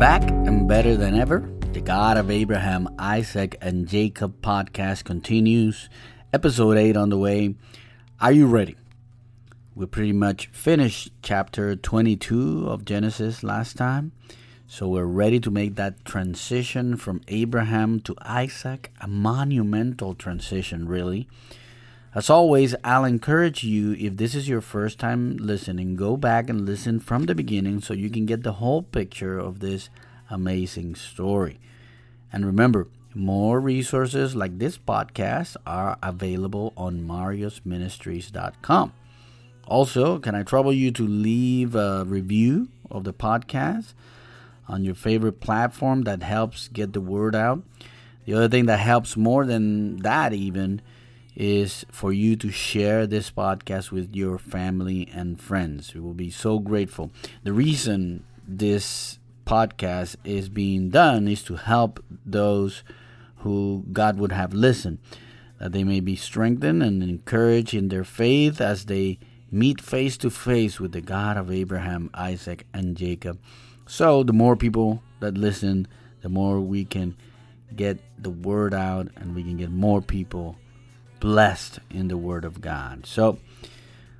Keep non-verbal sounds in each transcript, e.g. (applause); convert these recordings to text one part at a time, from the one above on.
back and better than ever. The God of Abraham, Isaac, and Jacob podcast continues. Episode 8 on the way. Are you ready? We pretty much finished chapter 22 of Genesis last time. So we're ready to make that transition from Abraham to Isaac, a monumental transition, really. As always, I'll encourage you, if this is your first time listening, go back and listen from the beginning so you can get the whole picture of this amazing story. And remember, more resources like this podcast are available on mariosministries.com. Also, can I trouble you to leave a review of the podcast on your favorite platform that helps get the word out? The other thing that helps more than that, even, is for you to share this podcast with your family and friends. We will be so grateful. The reason this podcast is being done is to help those who God would have listened, that they may be strengthened and encouraged in their faith as they meet face to face with the God of Abraham, Isaac, and Jacob. So, the more people that listen, the more we can get the word out and we can get more people blessed in the Word of God. So,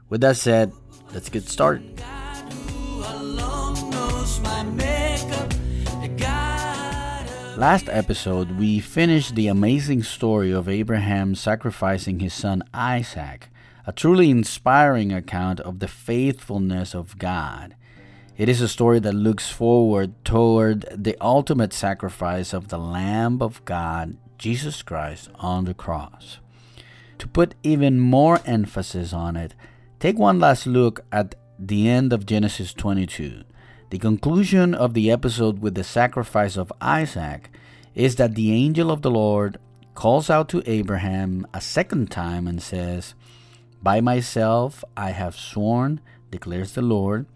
with that said, let's get started. Last episode, we finished the amazing story of Abraham sacrificing his son Isaac, a truly inspiring account of the faithfulness of God. It is a story that looks forward toward the ultimate sacrifice of the Lamb of God, Jesus Christ, on the cross. To put even more emphasis on it, take one last look at the end of Genesis 22. The conclusion of the episode with the sacrifice of Isaac is that the angel of the Lord calls out to Abraham a second time and says, By myself I have sworn, declares the Lord,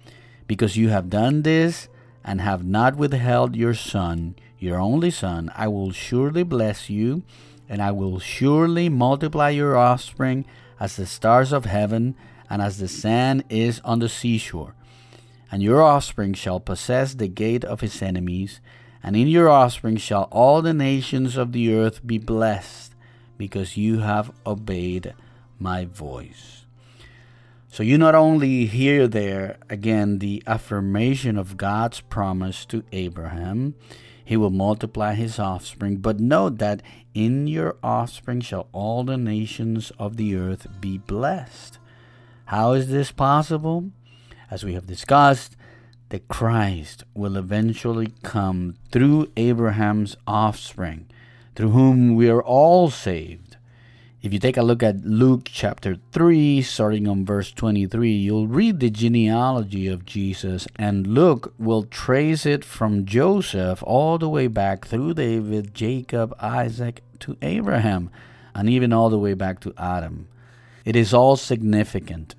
because you have done this and have not withheld your son, your only son, I will surely bless you and I will surely multiply your offspring as the stars of heaven and as the sand is on the seashore. And your offspring shall possess the gate of his enemies, and in your offspring shall all the nations of the earth be blessed, because you have obeyed my voice. So you not only hear there again the affirmation of God's promise to Abraham, he will multiply his offspring. But note that in your offspring shall all the nations of the earth be blessed. How is this possible? As we have discussed, the Christ will eventually come through Abraham's offspring, through whom we are all saved. If you take a look at Luke chapter 3, starting on verse 23, you'll read the genealogy of Jesus, and Luke will trace it from Joseph all the way back through David, Jacob, Isaac, to Abraham, and even all the way back to Adam. It is all significant,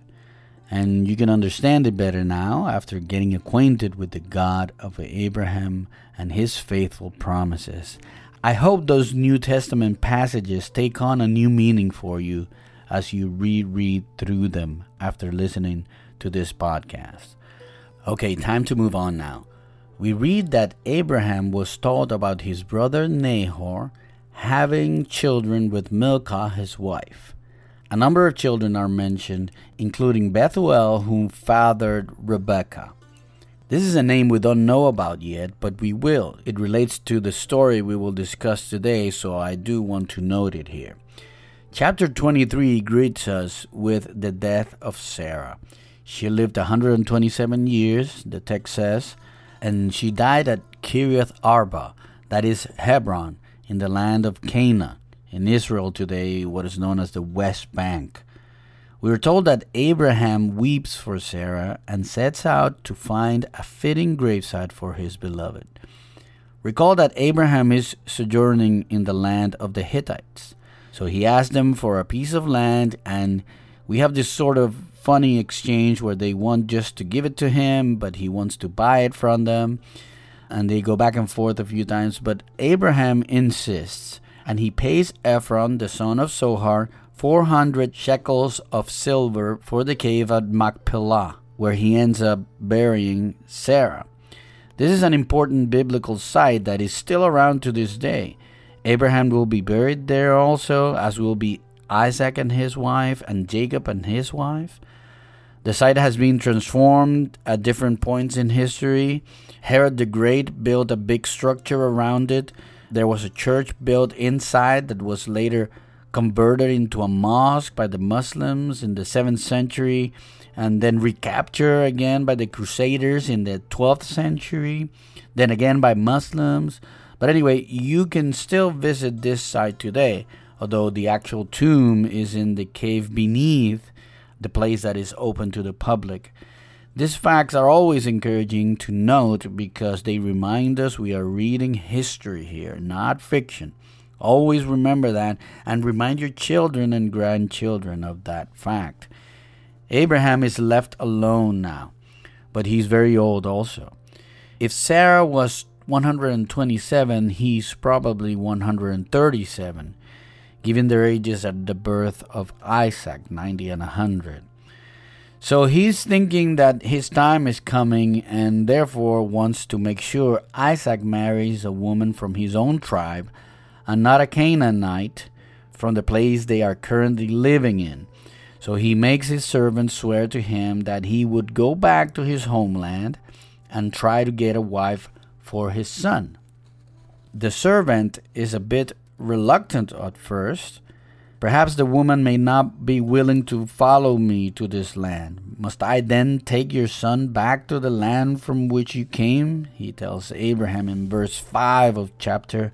and you can understand it better now after getting acquainted with the God of Abraham and his faithful promises. I hope those New Testament passages take on a new meaning for you as you reread through them after listening to this podcast. Okay, time to move on now. We read that Abraham was told about his brother Nahor having children with Milcah, his wife. A number of children are mentioned, including Bethuel, whom fathered Rebekah. This is a name we don't know about yet, but we will. It relates to the story we will discuss today, so I do want to note it here. Chapter 23 greets us with the death of Sarah. She lived 127 years, the text says, and she died at Kiriath Arba, that is Hebron, in the land of Canaan, in Israel today, what is known as the West Bank. We are told that Abraham weeps for Sarah and sets out to find a fitting gravesite for his beloved. Recall that Abraham is sojourning in the land of the Hittites. So he asks them for a piece of land, and we have this sort of funny exchange where they want just to give it to him, but he wants to buy it from them. And they go back and forth a few times, but Abraham insists, and he pays Ephron, the son of Zohar, 400 shekels of silver for the cave at Machpelah, where he ends up burying Sarah. This is an important biblical site that is still around to this day. Abraham will be buried there also, as will be Isaac and his wife, and Jacob and his wife. The site has been transformed at different points in history. Herod the Great built a big structure around it. There was a church built inside that was later converted into a mosque by the Muslims in the 7th century and then recaptured again by the Crusaders in the 12th century, then again by Muslims. But anyway, you can still visit this site today, although the actual tomb is in the cave beneath the place that is open to the public. These facts are always encouraging to note because they remind us we are reading history here, not fiction. Always remember that and remind your children and grandchildren of that fact. Abraham is left alone now, but he's very old also. If Sarah was 127, he's probably 137, given their ages at the birth of Isaac, 90 and 100. So he's thinking that his time is coming and therefore wants to make sure Isaac marries a woman from his own tribe and not a Canaanite from the place they are currently living in. So he makes his servant swear to him that he would go back to his homeland and try to get a wife for his son. The servant is a bit reluctant at first. Perhaps the woman may not be willing to follow me to this land. Must I then take your son back to the land from which you came? He tells Abraham in verse 5 of chapter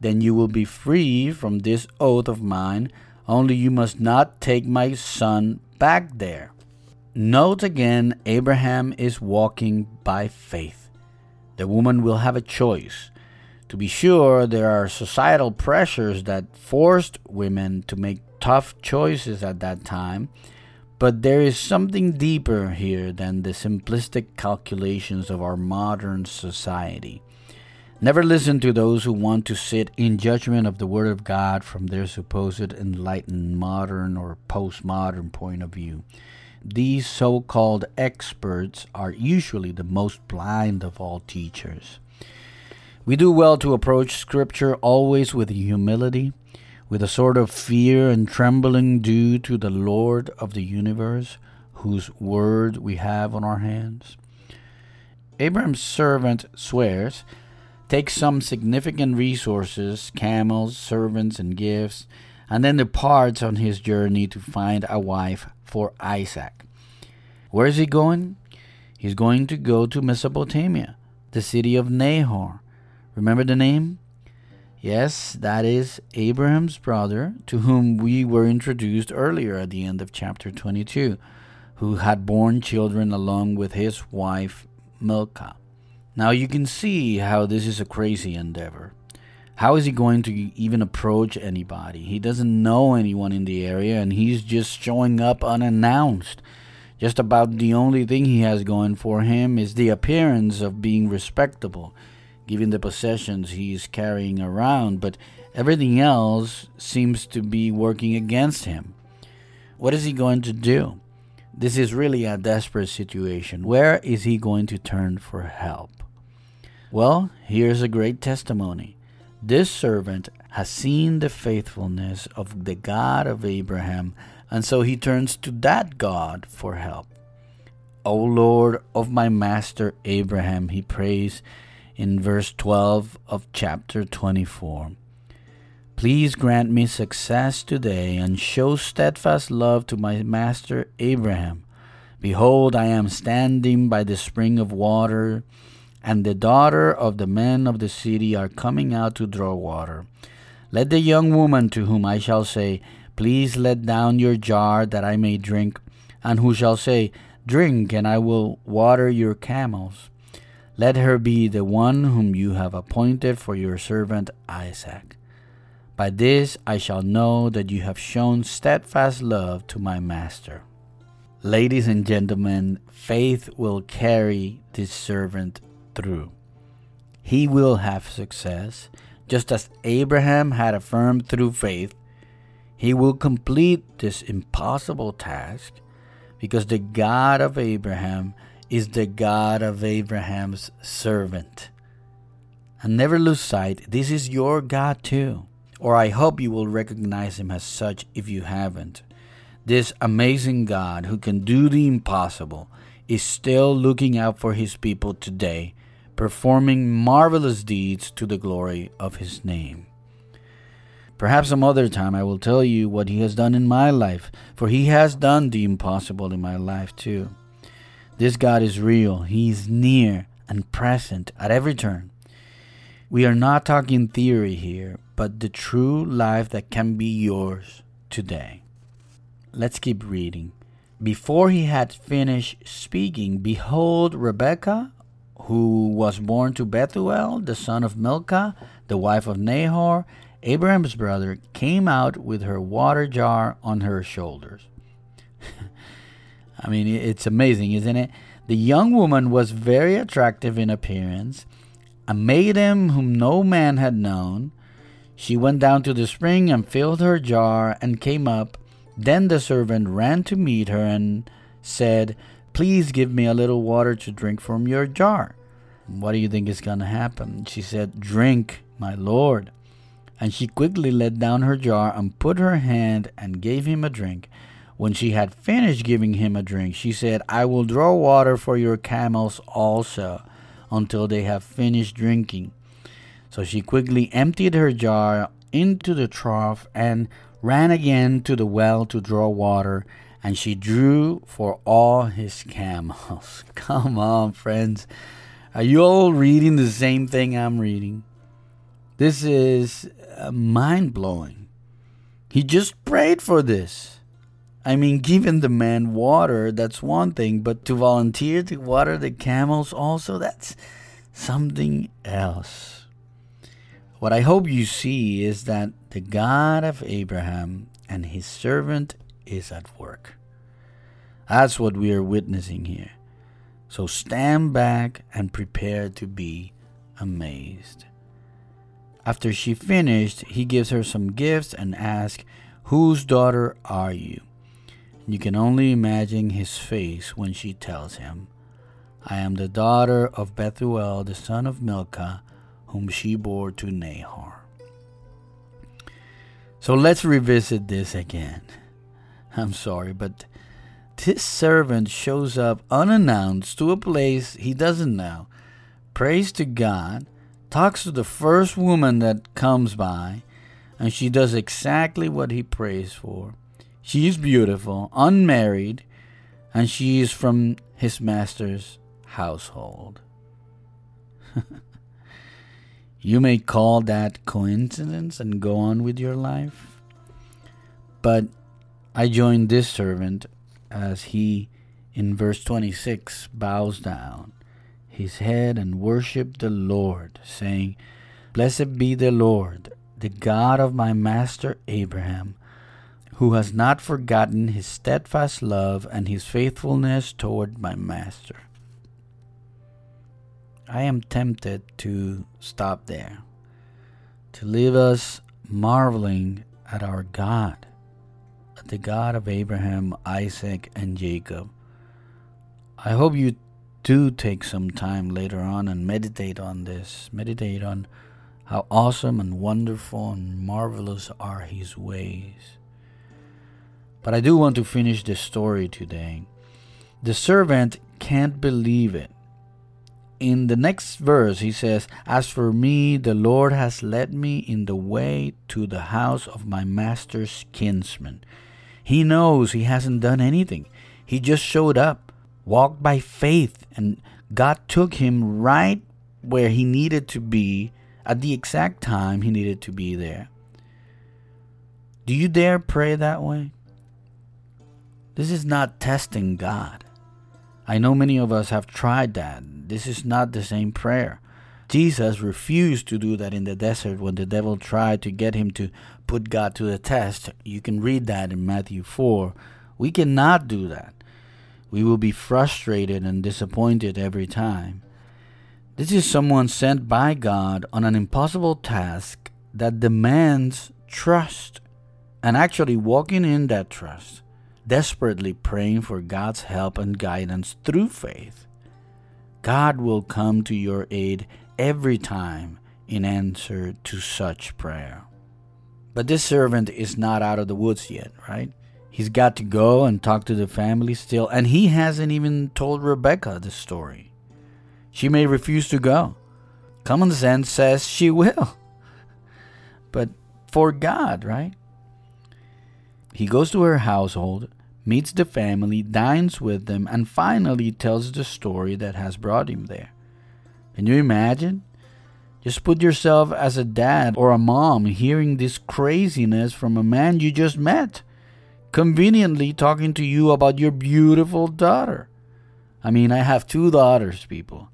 then you will be free from this oath of mine, only you must not take my son back there. Note again, Abraham is walking by faith. The woman will have a choice. To be sure, there are societal pressures that forced women to make tough choices at that time, but there is something deeper here than the simplistic calculations of our modern society. Never listen to those who want to sit in judgment of the Word of God from their supposed enlightened modern or postmodern point of view. These so called experts are usually the most blind of all teachers. We do well to approach Scripture always with humility, with a sort of fear and trembling due to the Lord of the universe, whose word we have on our hands. Abraham's servant swears takes some significant resources, camels, servants, and gifts, and then departs on his journey to find a wife for Isaac. Where is he going? He's going to go to Mesopotamia, the city of Nahor. Remember the name? Yes, that is Abraham's brother, to whom we were introduced earlier at the end of chapter 22, who had borne children along with his wife Milcah. Now you can see how this is a crazy endeavor. How is he going to even approach anybody? He doesn't know anyone in the area and he's just showing up unannounced. Just about the only thing he has going for him is the appearance of being respectable, given the possessions he is carrying around, but everything else seems to be working against him. What is he going to do? This is really a desperate situation. Where is he going to turn for help? Well, here's a great testimony. This servant has seen the faithfulness of the God of Abraham, and so he turns to that God for help. O Lord of my master Abraham, he prays in verse 12 of chapter 24. Please grant me success today and show steadfast love to my master Abraham. Behold, I am standing by the spring of water and the daughter of the men of the city are coming out to draw water. Let the young woman to whom I shall say, Please let down your jar that I may drink, and who shall say, Drink, and I will water your camels. let her be the one whom you have appointed for your servant Isaac. By this I shall know that you have shown steadfast love to my master. Ladies and gentlemen, faith will carry this servant through. He will have success, just as Abraham had affirmed through faith. He will complete this impossible task because the God of Abraham is the God of Abraham's servant. And never lose sight, this is your God too. Or I hope you will recognize him as such if you haven't. This amazing God who can do the impossible is still looking out for his people today, performing marvelous deeds to the glory of his name. Perhaps some other time I will tell you what he has done in my life, for he has done the impossible in my life too. This God is real, He is near and present at every turn. We are not talking theory here, but the true life that can be yours today. Let's keep reading. Before he had finished speaking, behold, Rebekah, who was born to Bethuel, the son of Milcah, the wife of Nahor, Abraham's brother, came out with her water jar on her shoulders. (laughs) I mean, it's amazing, isn't it? The young woman was very attractive in appearance, a maiden whom no man had known. She went down to the spring and filled her jar and came up. Then the servant ran to meet her and said, Please give me a little water to drink from your jar. What do you think is going to happen? She said, Drink, my lord. And she quickly let down her jar and put her hand and gave him a drink. When she had finished giving him a drink, she said, I will draw water for your camels also until they have finished drinking. So she quickly emptied her jar into the trough and ran again to the well to draw water, and she drew for all his camels. (laughs) Come on, friends. Are you all reading the same thing I'm reading? This is uh, mind blowing. He just prayed for this. I mean, giving the man water, that's one thing, but to volunteer to water the camels, also, that's something else. What I hope you see is that the God of Abraham and his servant is at work. That's what we are witnessing here. So stand back and prepare to be amazed. After she finished, he gives her some gifts and asks, Whose daughter are you? You can only imagine his face when she tells him, I am the daughter of Bethuel, the son of Milcah, whom she bore to Nahor. So let's revisit this again. I'm sorry, but this servant shows up unannounced to a place he doesn't know, prays to God, talks to the first woman that comes by, and she does exactly what he prays for. She is beautiful, unmarried, and she is from his master's household. (laughs) you may call that coincidence and go on with your life. But I join this servant as he, in verse 26, bows down his head and worshiped the Lord, saying, Blessed be the Lord, the God of my master Abraham who has not forgotten his steadfast love and his faithfulness toward my master. I am tempted to stop there, to leave us marveling at our God, the God of Abraham, Isaac, and Jacob. I hope you do take some time later on and meditate on this. Meditate on how awesome and wonderful and marvelous are His ways. But I do want to finish the story today. The servant can't believe it. In the next verse, he says, As for me, the Lord has led me in the way to the house of my master's kinsman. He knows he hasn't done anything. He just showed up, walked by faith, and God took him right where he needed to be at the exact time he needed to be there. Do you dare pray that way? This is not testing God. I know many of us have tried that. This is not the same prayer. Jesus refused to do that in the desert when the devil tried to get him to put God to the test. You can read that in Matthew 4. We cannot do that. We will be frustrated and disappointed every time. This is someone sent by God on an impossible task that demands trust and actually walking in that trust, desperately praying for God's help and guidance through faith. God will come to your aid every time in answer to such prayer. But this servant is not out of the woods yet, right? He's got to go and talk to the family still, and he hasn't even told Rebecca the story. She may refuse to go. Common sense says she will. (laughs) But for God, right? He goes to her household, meets the family, dines with them, and finally tells the story that has brought him there. Can you imagine? Just put yourself as a dad or a mom hearing this craziness from a man you just met, conveniently talking to you about your beautiful daughter. I mean, I have two daughters, people.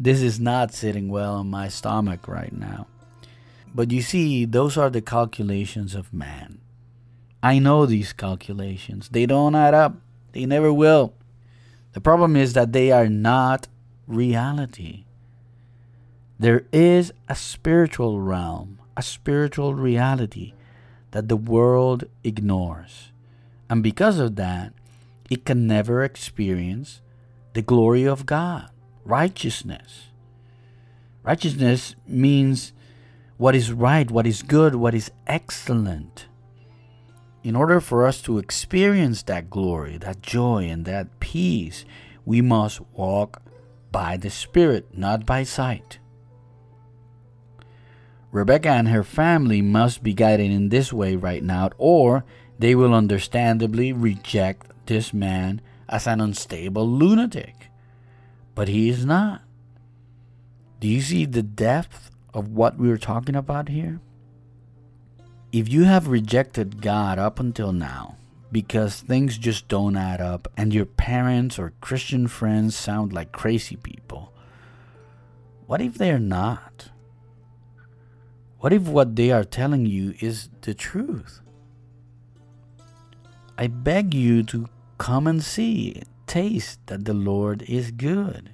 This is not sitting well in my stomach right now. But you see, those are the calculations of man. I know these calculations. They don't add up, they never will. The problem is that they are not reality. There is a spiritual realm, a spiritual reality that the world ignores. And because of that, it can never experience the glory of God, righteousness. Righteousness means what is right, what is good, what is excellent. In order for us to experience that glory, that joy, and that peace, we must walk by the Spirit, not by sight. Rebecca and her family must be guided in this way right now, or they will understandably reject this man as an unstable lunatic. But he is not. Do you see the depth of what we're talking about here? If you have rejected God up until now because things just don't add up and your parents or Christian friends sound like crazy people, what if they're not? What if what they are telling you is the truth? I beg you to come and see, taste that the Lord is good.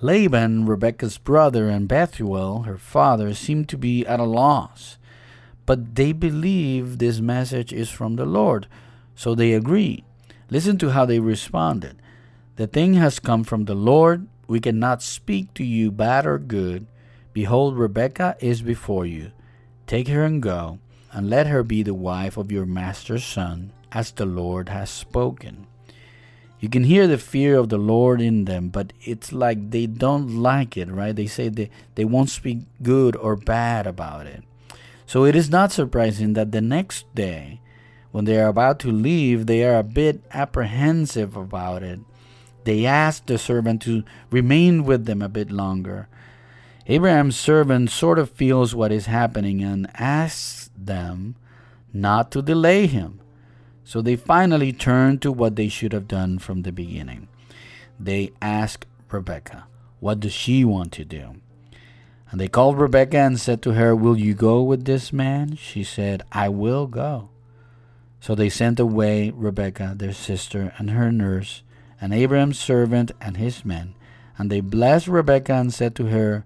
Laban, Rebekah's brother, and Bethuel, her father, seem to be at a loss, but they believe this message is from the Lord, so they agree. Listen to how they responded. The thing has come from the Lord. We cannot speak to you bad or good Behold, Rebekah is before you. Take her and go, and let her be the wife of your master's son, as the Lord has spoken. You can hear the fear of the Lord in them, but it's like they don't like it, right? They say they, they won't speak good or bad about it. So it is not surprising that the next day, when they are about to leave, they are a bit apprehensive about it. They ask the servant to remain with them a bit longer. Abraham's servant sort of feels what is happening and asks them not to delay him. So they finally turn to what they should have done from the beginning. They ask Rebecca, What does she want to do? And they called Rebecca and said to her, Will you go with this man? She said, I will go. So they sent away Rebecca, their sister, and her nurse, and Abraham's servant and his men. And they blessed Rebecca and said to her,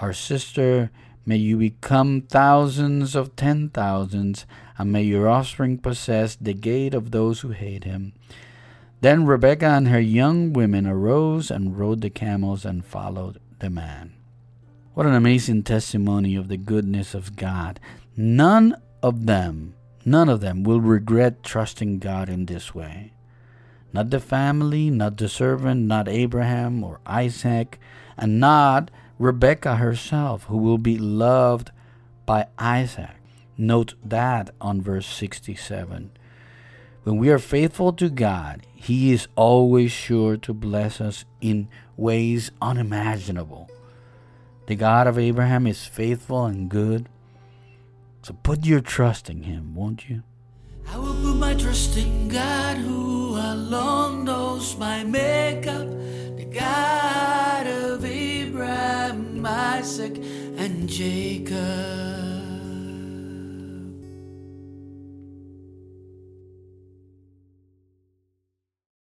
our sister, may you become thousands of ten thousands, and may your offspring possess the gate of those who hate him. Then Rebekah and her young women arose and rode the camels and followed the man. What an amazing testimony of the goodness of God. None of them, none of them will regret trusting God in this way. Not the family, not the servant, not Abraham or Isaac, and not Rebecca herself, who will be loved by Isaac. Note that on verse 67. When we are faithful to God, He is always sure to bless us in ways unimaginable. The God of Abraham is faithful and good. So put your trust in Him, won't you? I will put my trust in God who alone knows my makeup, the God Isaac, and Jacob.